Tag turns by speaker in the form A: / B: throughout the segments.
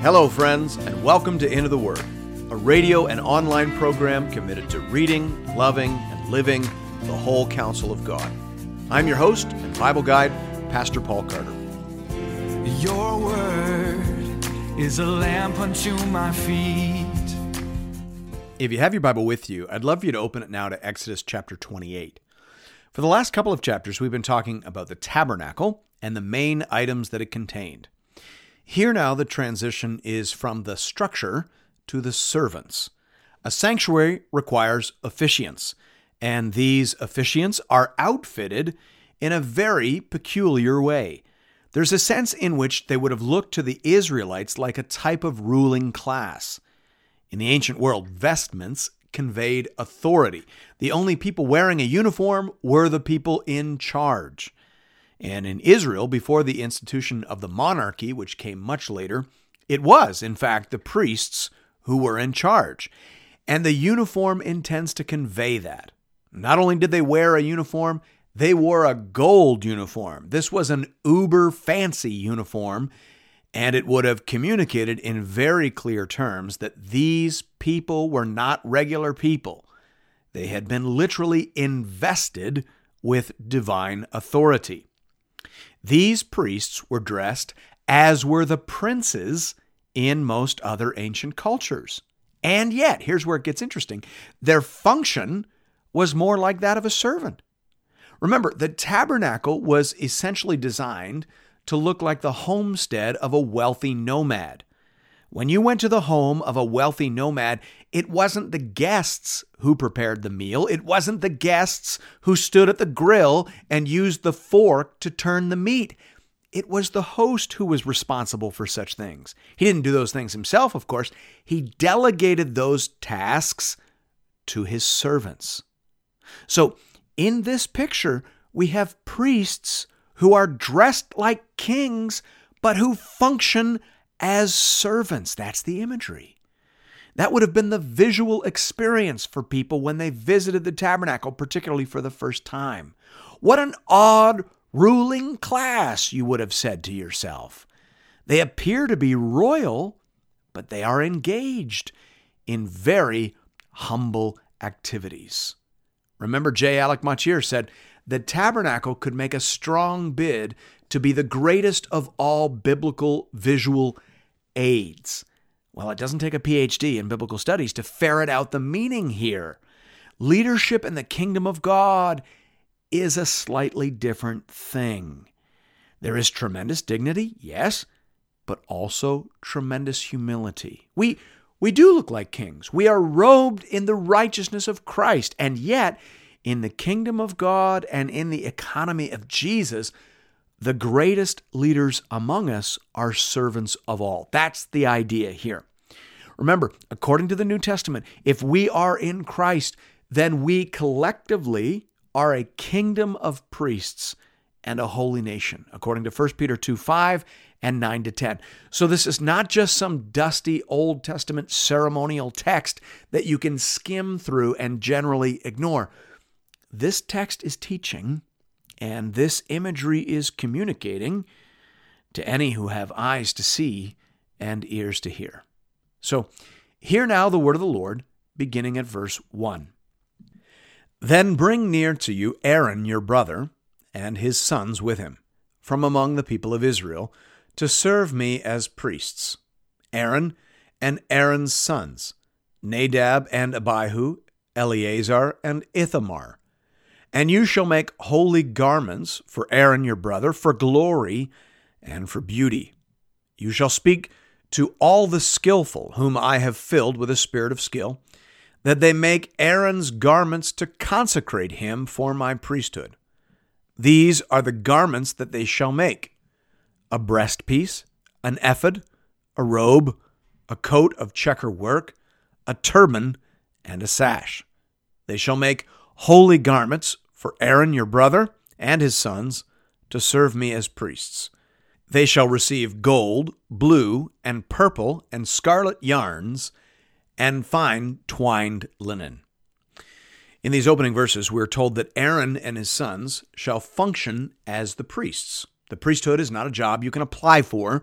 A: Hello, friends, and welcome to Into the Word, a radio and online program committed to reading, loving, and living the whole counsel of God. I'm your host and Bible guide, Pastor Paul Carter.
B: Your word is a lamp unto my feet.
A: If you have your Bible with you, I'd love for you to open it now to Exodus chapter 28. For the last couple of chapters, we've been talking about the tabernacle and the main items that it contained. Here now, the transition is from the structure to the servants. A sanctuary requires officiants, and these officiants are outfitted in a very peculiar way. There's a sense in which they would have looked to the Israelites like a type of ruling class. In the ancient world, vestments conveyed authority. The only people wearing a uniform were the people in charge. And in Israel, before the institution of the monarchy, which came much later, it was, in fact, the priests who were in charge. And the uniform intends to convey that. Not only did they wear a uniform, they wore a gold uniform. This was an uber fancy uniform, and it would have communicated in very clear terms that these people were not regular people. They had been literally invested with divine authority. These priests were dressed as were the princes in most other ancient cultures. And yet, here's where it gets interesting their function was more like that of a servant. Remember, the tabernacle was essentially designed to look like the homestead of a wealthy nomad. When you went to the home of a wealthy nomad, it wasn't the guests who prepared the meal. It wasn't the guests who stood at the grill and used the fork to turn the meat. It was the host who was responsible for such things. He didn't do those things himself, of course. He delegated those tasks to his servants. So, in this picture, we have priests who are dressed like kings, but who function as servants. That's the imagery. That would have been the visual experience for people when they visited the tabernacle, particularly for the first time. What an odd ruling class, you would have said to yourself. They appear to be royal, but they are engaged in very humble activities. Remember, J. Alec Motyer said, the tabernacle could make a strong bid to be the greatest of all biblical visual aids. Well, it doesn't take a PhD in biblical studies to ferret out the meaning here. Leadership in the kingdom of God is a slightly different thing. There is tremendous dignity, yes, but also tremendous humility. We we do look like kings. We are robed in the righteousness of Christ, and yet in the kingdom of God and in the economy of Jesus, the greatest leaders among us are servants of all. That's the idea here. Remember, according to the New Testament, if we are in Christ, then we collectively are a kingdom of priests and a holy nation, according to 1 Peter 2 5 and 9 to 10. So, this is not just some dusty Old Testament ceremonial text that you can skim through and generally ignore. This text is teaching and this imagery is communicating to any who have eyes to see and ears to hear. So, hear now the word of the Lord, beginning at verse 1. Then bring near to you Aaron your brother, and his sons with him, from among the people of Israel, to serve me as priests. Aaron and Aaron's sons, Nadab and Abihu, Eleazar and Ithamar and you shall make holy garments for Aaron your brother, for glory and for beauty. You shall speak to all the skillful, whom I have filled with a spirit of skill, that they make Aaron's garments to consecrate him for my priesthood. These are the garments that they shall make a breastpiece, an ephod, a robe, a coat of checker work, a turban, and a sash. They shall make holy garments for Aaron your brother and his sons to serve me as priests. They shall receive gold, blue, and purple, and scarlet yarns, and fine twined linen. In these opening verses, we're told that Aaron and his sons shall function as the priests. The priesthood is not a job you can apply for,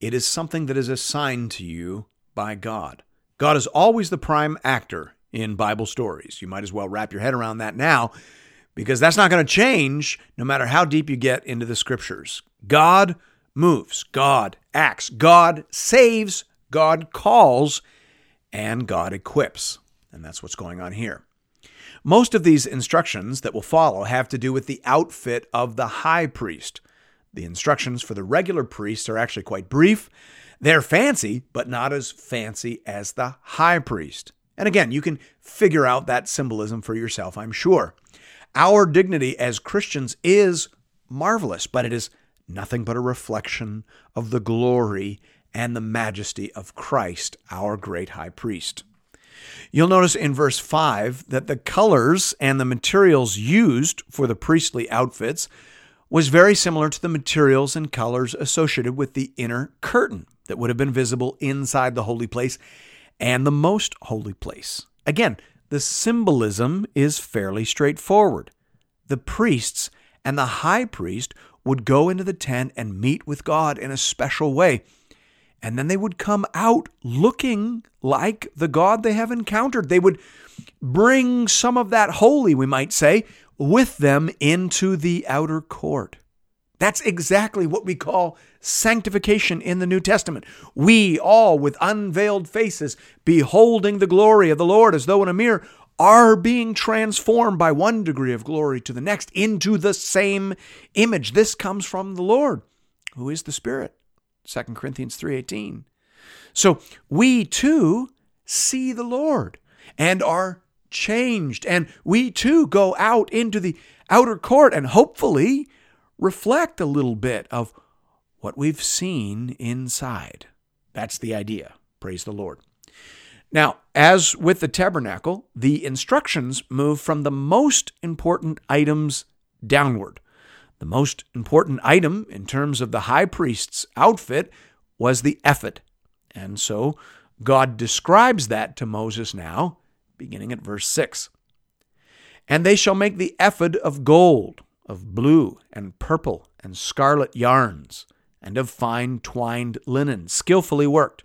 A: it is something that is assigned to you by God. God is always the prime actor in Bible stories. You might as well wrap your head around that now because that's not going to change no matter how deep you get into the scriptures. God moves, God acts, God saves, God calls, and God equips. And that's what's going on here. Most of these instructions that will follow have to do with the outfit of the high priest. The instructions for the regular priests are actually quite brief. They're fancy, but not as fancy as the high priest. And again, you can figure out that symbolism for yourself, I'm sure. Our dignity as Christians is marvelous, but it is nothing but a reflection of the glory and the majesty of Christ, our great high priest. You'll notice in verse 5 that the colors and the materials used for the priestly outfits was very similar to the materials and colors associated with the inner curtain that would have been visible inside the holy place and the most holy place. Again, the symbolism is fairly straightforward. The priests and the high priest would go into the tent and meet with God in a special way. And then they would come out looking like the God they have encountered. They would bring some of that holy, we might say, with them into the outer court. That's exactly what we call sanctification in the New Testament. We all, with unveiled faces, beholding the glory of the Lord as though in a mirror, are being transformed by one degree of glory to the next into the same image. This comes from the Lord, who is the Spirit. 2 Corinthians 3:18. So we too see the Lord and are changed and we too go out into the outer court and hopefully reflect a little bit of what we've seen inside. That's the idea. Praise the Lord. Now, as with the tabernacle, the instructions move from the most important items downward. The most important item in terms of the high priest's outfit was the ephod. And so God describes that to Moses now, beginning at verse 6. And they shall make the ephod of gold, of blue and purple and scarlet yarns, and of fine twined linen, skillfully worked.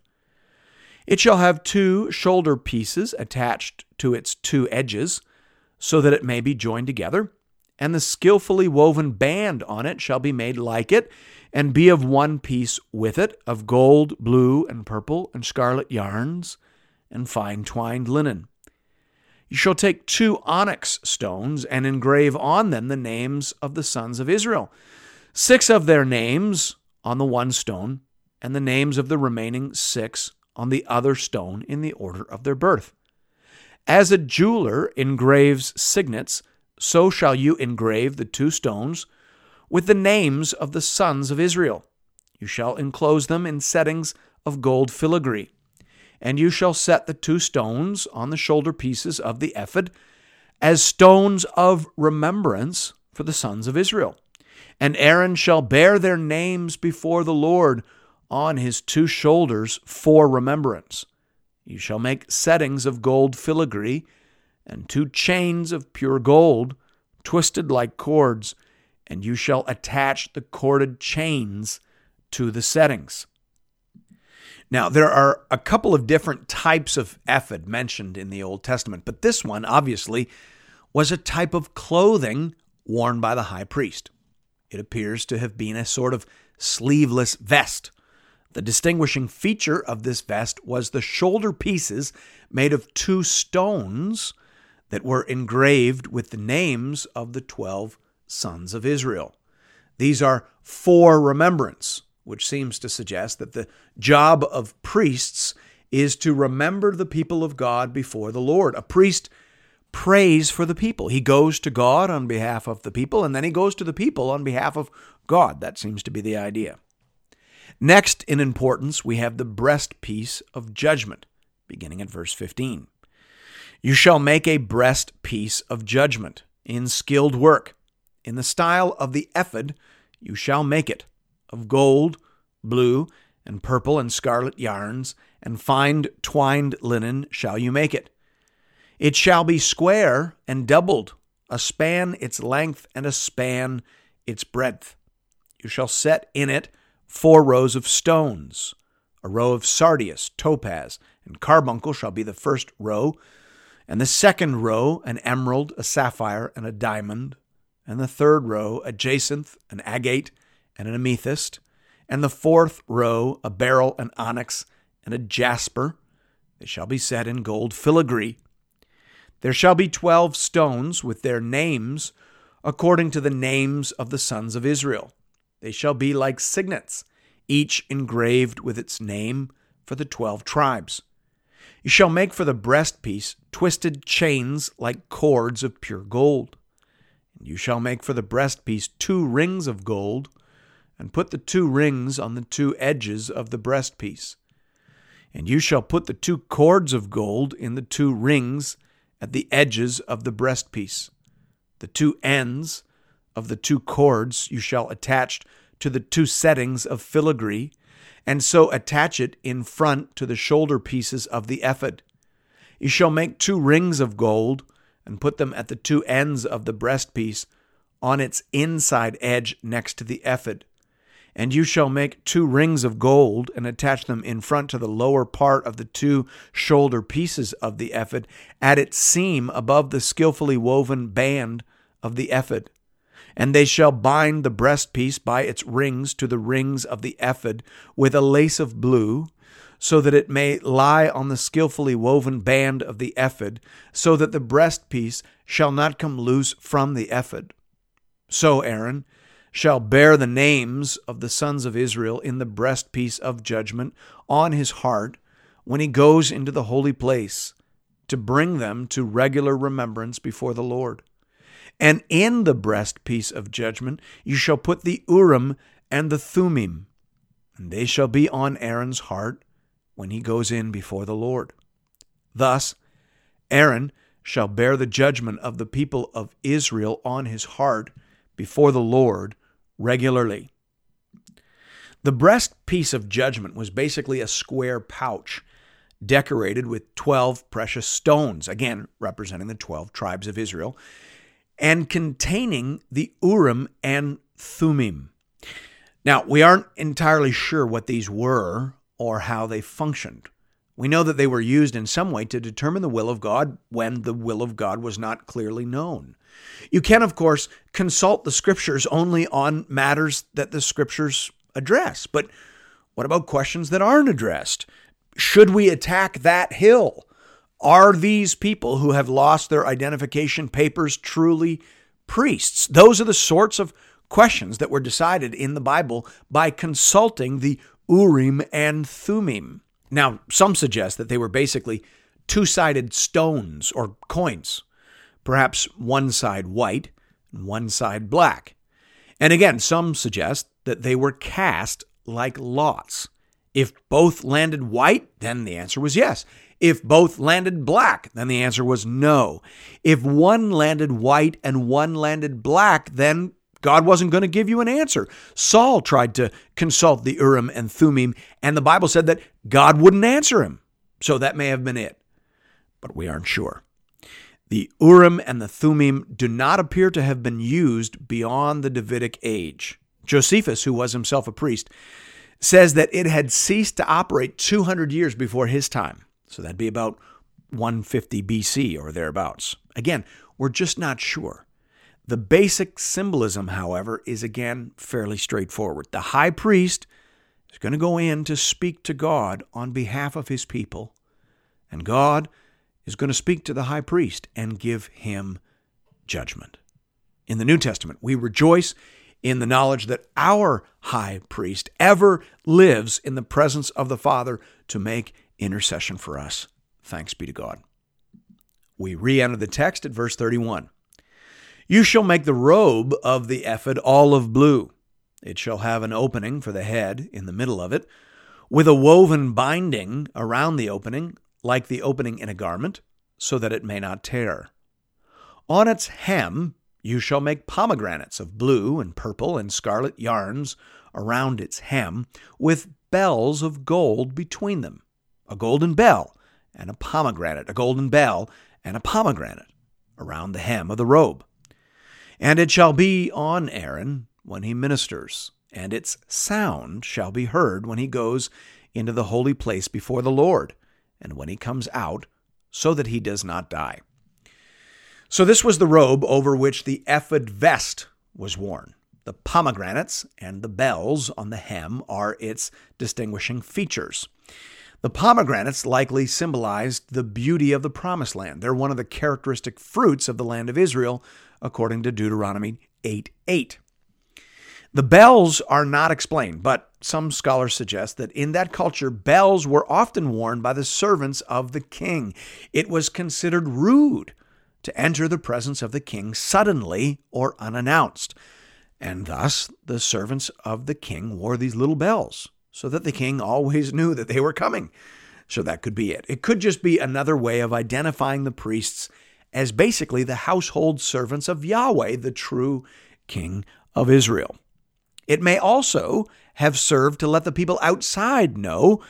A: It shall have two shoulder pieces attached to its two edges, so that it may be joined together, and the skillfully woven band on it shall be made like it, and be of one piece with it, of gold, blue, and purple, and scarlet yarns, and fine twined linen. You shall take two onyx stones and engrave on them the names of the sons of Israel, six of their names on the one stone, and the names of the remaining six on the other stone in the order of their birth. As a jeweler engraves signets, so shall you engrave the two stones with the names of the sons of Israel. You shall enclose them in settings of gold filigree. And you shall set the two stones on the shoulder pieces of the ephod as stones of remembrance for the sons of Israel. And Aaron shall bear their names before the Lord on his two shoulders for remembrance. You shall make settings of gold filigree and two chains of pure gold, twisted like cords, and you shall attach the corded chains to the settings. Now, there are a couple of different types of ephod mentioned in the Old Testament, but this one, obviously, was a type of clothing worn by the high priest. It appears to have been a sort of sleeveless vest. The distinguishing feature of this vest was the shoulder pieces made of two stones that were engraved with the names of the 12 sons of Israel. These are for remembrance which seems to suggest that the job of priests is to remember the people of God before the Lord. A priest prays for the people. He goes to God on behalf of the people, and then he goes to the people on behalf of God. That seems to be the idea. Next in importance, we have the breastpiece of judgment, beginning at verse 15. You shall make a breastpiece of judgment in skilled work. In the style of the ephod, you shall make it of gold, blue, and purple and scarlet yarns, and fine twined linen shall you make it. It shall be square and doubled, a span its length and a span its breadth. You shall set in it four rows of stones. A row of sardius, topaz, and carbuncle shall be the first row, and the second row an emerald, a sapphire, and a diamond, and the third row a jacinth, an agate, and an amethyst, and the fourth row a beryl, an onyx, and a jasper. They shall be set in gold filigree. There shall be twelve stones with their names according to the names of the sons of Israel. They shall be like signets, each engraved with its name for the twelve tribes. You shall make for the breastpiece twisted chains like cords of pure gold. And you shall make for the breastpiece two rings of gold, and put the two rings on the two edges of the breastpiece. And you shall put the two cords of gold in the two rings at the edges of the breastpiece. The two ends of the two cords you shall attach to the two settings of filigree, and so attach it in front to the shoulder pieces of the ephod. You shall make two rings of gold, and put them at the two ends of the breastpiece on its inside edge next to the ephod. And you shall make two rings of gold, and attach them in front to the lower part of the two shoulder pieces of the ephod, at its seam above the skillfully woven band of the ephod. And they shall bind the breastpiece by its rings to the rings of the ephod with a lace of blue, so that it may lie on the skillfully woven band of the ephod, so that the breastpiece shall not come loose from the ephod. So Aaron shall bear the names of the sons of Israel in the breastpiece of judgment on his heart when he goes into the holy place to bring them to regular remembrance before the Lord. And in the breastpiece of judgment you shall put the Urim and the Thummim, and they shall be on Aaron's heart when he goes in before the Lord. Thus, Aaron shall bear the judgment of the people of Israel on his heart before the Lord regularly. The breast piece of judgment was basically a square pouch decorated with 12 precious stones, again representing the 12 tribes of Israel, and containing the Urim and Thummim. Now, we aren't entirely sure what these were or how they functioned. We know that they were used in some way to determine the will of God when the will of God was not clearly known. You can, of course, consult the scriptures only on matters that the scriptures address. But what about questions that aren't addressed? Should we attack that hill? Are these people who have lost their identification papers truly priests? Those are the sorts of questions that were decided in the Bible by consulting the Urim and Thummim. Now, some suggest that they were basically two sided stones or coins, perhaps one side white and one side black. And again, some suggest that they were cast like lots. If both landed white, then the answer was yes. If both landed black, then the answer was no. If one landed white and one landed black, then God wasn't going to give you an answer. Saul tried to consult the Urim and Thummim, and the Bible said that God wouldn't answer him. So that may have been it, but we aren't sure. The Urim and the Thummim do not appear to have been used beyond the Davidic age. Josephus, who was himself a priest, says that it had ceased to operate 200 years before his time. So that'd be about 150 BC or thereabouts. Again, we're just not sure. The basic symbolism, however, is again fairly straightforward. The high priest is going to go in to speak to God on behalf of his people, and God is going to speak to the high priest and give him judgment. In the New Testament, we rejoice in the knowledge that our high priest ever lives in the presence of the Father to make intercession for us. Thanks be to God. We re enter the text at verse 31. You shall make the robe of the ephod olive blue. It shall have an opening for the head in the middle of it, with a woven binding around the opening, like the opening in a garment, so that it may not tear. On its hem you shall make pomegranates of blue and purple and scarlet yarns around its hem, with bells of gold between them a golden bell and a pomegranate, a golden bell and a pomegranate around the hem of the robe. And it shall be on Aaron when he ministers, and its sound shall be heard when he goes into the holy place before the Lord, and when he comes out, so that he does not die. So, this was the robe over which the ephod vest was worn. The pomegranates and the bells on the hem are its distinguishing features. The pomegranates likely symbolized the beauty of the promised land. They're one of the characteristic fruits of the land of Israel, according to Deuteronomy 8 8. The bells are not explained, but some scholars suggest that in that culture, bells were often worn by the servants of the king. It was considered rude to enter the presence of the king suddenly or unannounced. And thus, the servants of the king wore these little bells so that the king always knew that they were coming. So that could be it. It could just be another way of identifying the priests as basically the household servants of Yahweh, the true king of Israel. It may also have served to let the people outside know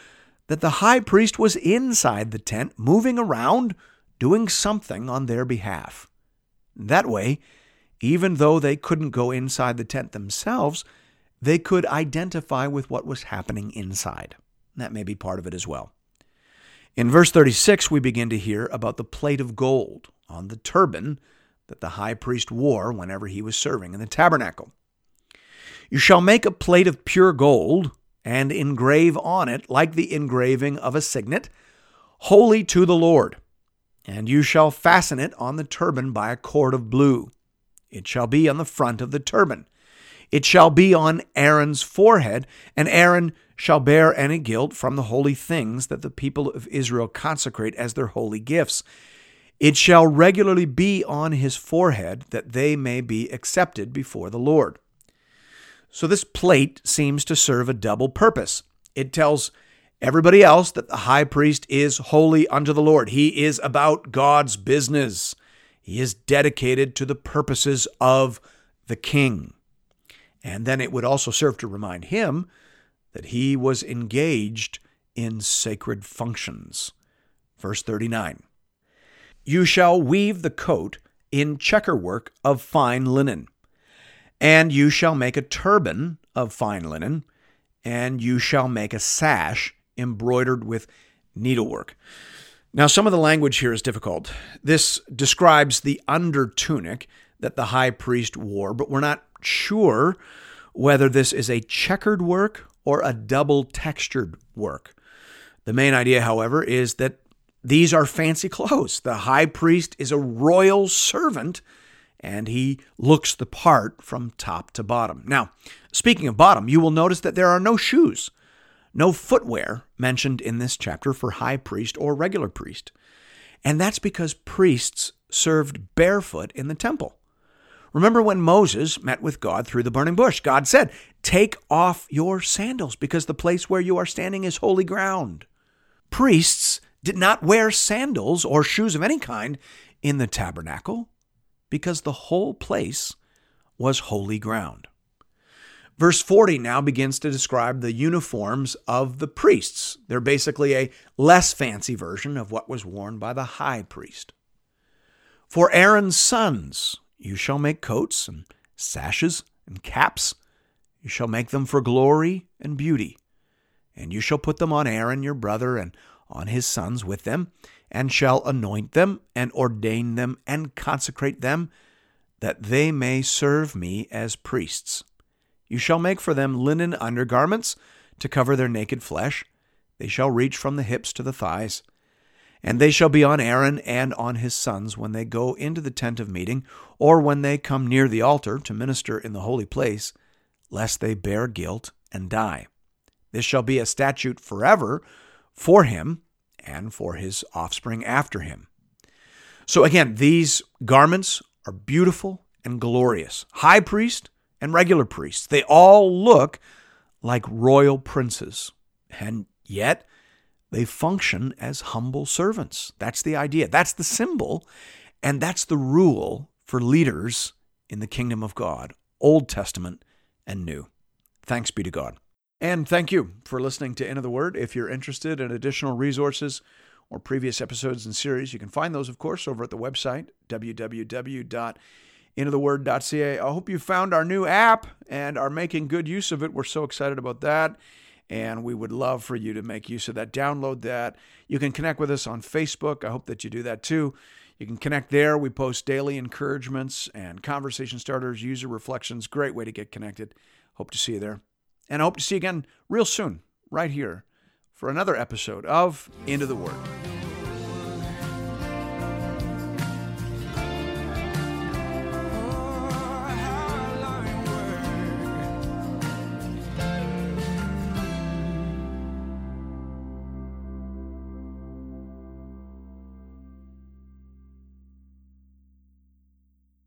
A: that the high priest was inside the tent, moving around, doing something on their behalf. That way, even though they couldn't go inside the tent themselves, they could identify with what was happening inside. That may be part of it as well. In verse 36, we begin to hear about the plate of gold on the turban that the high priest wore whenever he was serving in the tabernacle. You shall make a plate of pure gold and engrave on it, like the engraving of a signet, holy to the Lord. And you shall fasten it on the turban by a cord of blue. It shall be on the front of the turban. It shall be on Aaron's forehead, and Aaron shall bear any guilt from the holy things that the people of Israel consecrate as their holy gifts. It shall regularly be on his forehead, that they may be accepted before the Lord. So this plate seems to serve a double purpose. It tells everybody else that the high priest is holy unto the Lord. He is about God's business. He is dedicated to the purposes of the king. And then it would also serve to remind him that he was engaged in sacred functions. Verse 39 You shall weave the coat in checker work of fine linen. And you shall make a turban of fine linen, and you shall make a sash embroidered with needlework. Now, some of the language here is difficult. This describes the under tunic that the high priest wore, but we're not sure whether this is a checkered work or a double textured work. The main idea, however, is that these are fancy clothes. The high priest is a royal servant and he looks the part from top to bottom. Now, speaking of bottom, you will notice that there are no shoes, no footwear mentioned in this chapter for high priest or regular priest. And that's because priests served barefoot in the temple. Remember when Moses met with God through the burning bush? God said, Take off your sandals because the place where you are standing is holy ground. Priests did not wear sandals or shoes of any kind in the tabernacle because the whole place was holy ground. Verse 40 now begins to describe the uniforms of the priests. They're basically a less fancy version of what was worn by the high priest. For Aaron's sons, you shall make coats and sashes and caps. You shall make them for glory and beauty. And you shall put them on Aaron your brother and on his sons with them, and shall anoint them, and ordain them, and consecrate them, that they may serve me as priests. You shall make for them linen undergarments to cover their naked flesh. They shall reach from the hips to the thighs. And they shall be on Aaron and on his sons when they go into the tent of meeting, or when they come near the altar to minister in the holy place, lest they bear guilt and die. This shall be a statute forever for him and for his offspring after him. So again, these garments are beautiful and glorious. High priest and regular priests, they all look like royal princes. And yet, they function as humble servants. That's the idea. That's the symbol. And that's the rule for leaders in the kingdom of God, Old Testament and New. Thanks be to God. And thank you for listening to Into the Word. If you're interested in additional resources or previous episodes and series, you can find those, of course, over at the website, www intotheword.ca. I hope you found our new app and are making good use of it. We're so excited about that. And we would love for you to make use of that. Download that. You can connect with us on Facebook. I hope that you do that too. You can connect there. We post daily encouragements and conversation starters, user reflections. Great way to get connected. Hope to see you there. And I hope to see you again real soon, right here, for another episode of Into the Word.